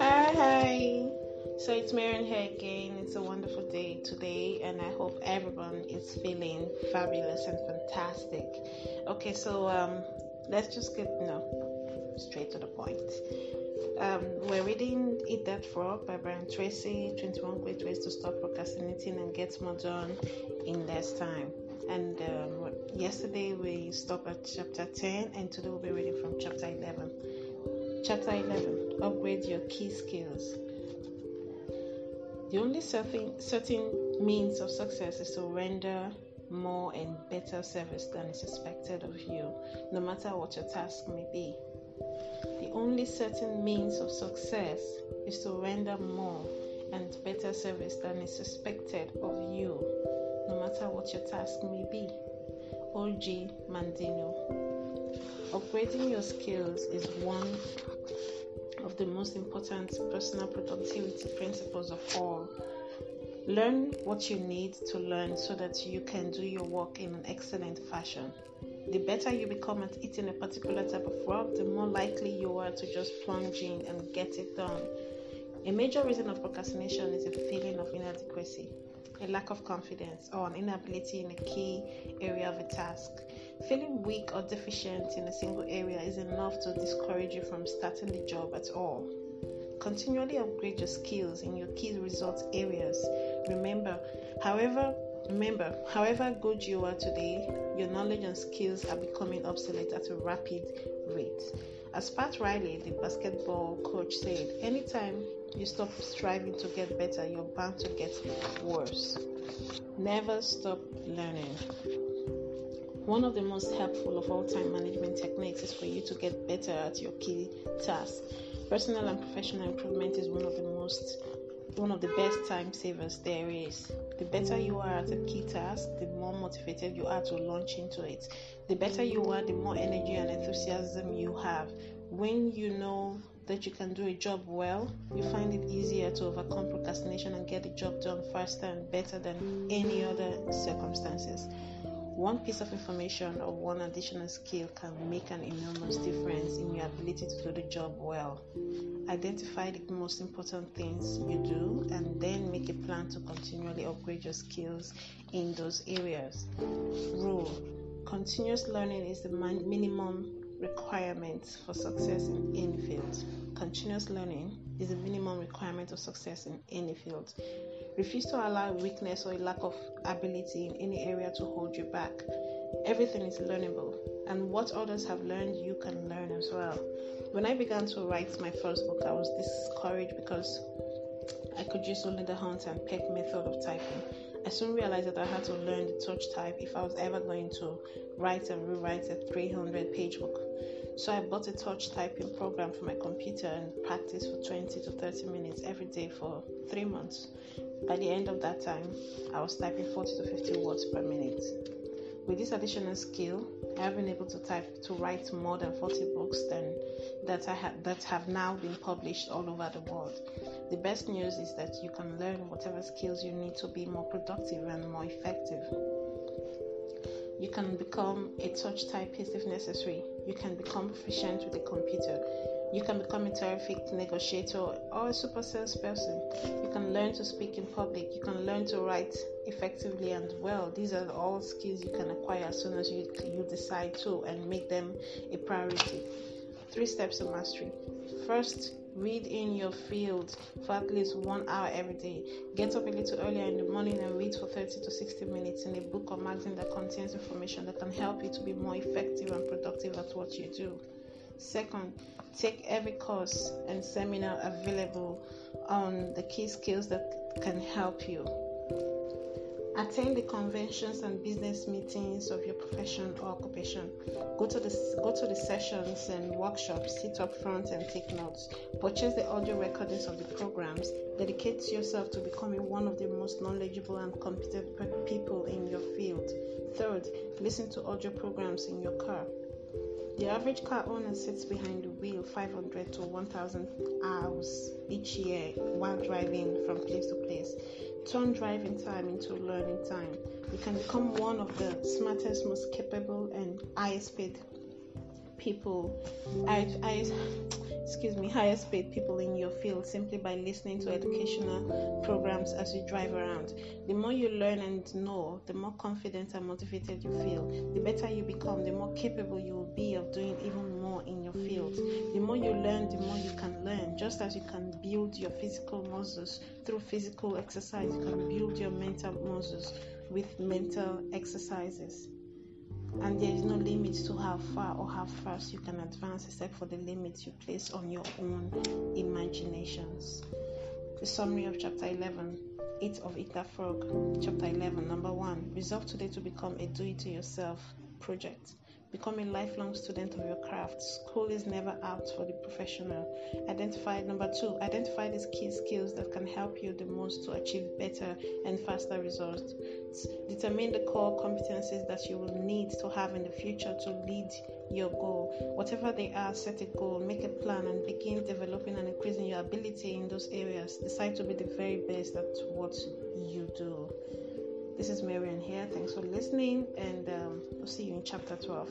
Hi. So it's Marion here again. It's a wonderful day today, and I hope everyone is feeling fabulous and fantastic. Okay, so um, let's just get you know straight to the point. Um, we're reading Eat That Frog by Brian Tracy 21 Great Ways to Stop Procrastinating and Get More Done in Less Time. And um, yesterday we stopped at chapter 10, and today we'll be reading from chapter 11. Chapter 11 Upgrade Your Key Skills. The only certain, certain means of success is to render more and better service than is expected of you, no matter what your task may be. The only certain means of success is to render more and better service than is expected of you, no matter what your task may be. O.G. Mandino. Upgrading your skills is one of the most important personal productivity principles of all. Learn what you need to learn so that you can do your work in an excellent fashion. The better you become at eating a particular type of frog, the more likely you are to just plunge in and get it done. A major reason of procrastination is a feeling of inadequacy, a lack of confidence, or an inability in a key area of a task. Feeling weak or deficient in a single area is enough to discourage you from starting the job at all. Continually upgrade your skills in your key results areas. Remember, however, remember, however good you are today, your knowledge and skills are becoming obsolete at a rapid rate. As Pat Riley, the basketball coach, said, anytime you stop striving to get better, you're bound to get worse. Never stop learning. One of the most helpful of all time management techniques is for you to get better at your key tasks. Personal and professional improvement is one of the most one of the best time savers there is. The better you are at a key task, the more motivated you are to launch into it. The better you are, the more energy and enthusiasm you have. When you know that you can do a job well, you find it easier to overcome procrastination and get the job done faster and better than any other circumstances. One piece of information or one additional skill can make an enormous difference in your ability to do the job well. Identify the most important things you do and then make a plan to continually upgrade your skills in those areas. Rule Continuous learning is the minimum requirement for success in any field. Continuous learning is a minimum requirement of success in any field. Refuse to allow weakness or a lack of ability in any area to hold you back. Everything is learnable, and what others have learned, you can learn as well. When I began to write my first book, I was discouraged because I could use only the hunt and peck method of typing. I soon realized that I had to learn the touch type if I was ever going to write and rewrite a 300 page book. So I bought a touch typing program for my computer and practiced for 20 to 30 minutes every day for three months. By the end of that time, I was typing 40 to 50 words per minute. With this additional skill, I have been able to type to write more than 40 books than, that I ha- that have now been published all over the world. The best news is that you can learn whatever skills you need to be more productive and more effective. You can become a touch typist if necessary. You can become proficient with a computer. You can become a terrific negotiator or a super salesperson. You can learn to speak in public. You can learn to write effectively and well. These are all skills you can acquire as soon as you, you decide to and make them a priority. Three steps to mastery. First, read in your field for at least one hour every day. Get up a little earlier in the morning and read for 30 to 60 minutes in a book or magazine that contains information that can help you to be more effective and productive at what you do. Second, take every course and seminar available on the key skills that can help you. Attend the conventions and business meetings of your profession or occupation. Go to the go to the sessions and workshops. Sit up front and take notes. Purchase the audio recordings of the programs. Dedicate yourself to becoming one of the most knowledgeable and competent people in your field. Third, listen to audio programs in your car. The average car owner sits behind the wheel 500 to 1,000 hours each year while driving from place to place. Turn driving time into learning time. You can become one of the smartest, most capable, and highest paid people, I, I, excuse me, highest paid people in your field simply by listening to educational programs as you drive around. The more you learn and know, the more confident and motivated you feel. The better you become, the more capable you will be of doing even more in your field. The more you learn, the more you can learn. Just as you can build your physical muscles through physical exercise, you can build your mental muscles with mental exercises and there is no limit to how far or how fast you can advance except for the limits you place on your own imaginations. The summary of chapter 11 8 of Eat That Frog, chapter 11, number 1 Resolve today to become a do it yourself project. Become a lifelong student of your craft. School is never out for the professional. Identify number two, identify the key skills that can help you the most to achieve better and faster results. Determine the core competencies that you will need to have in the future to lead your goal. Whatever they are, set a goal, make a plan, and begin developing and increasing your ability in those areas. Decide to be the very best at what you do. This is Marian here. Thanks for listening, and um, we'll see you in chapter 12.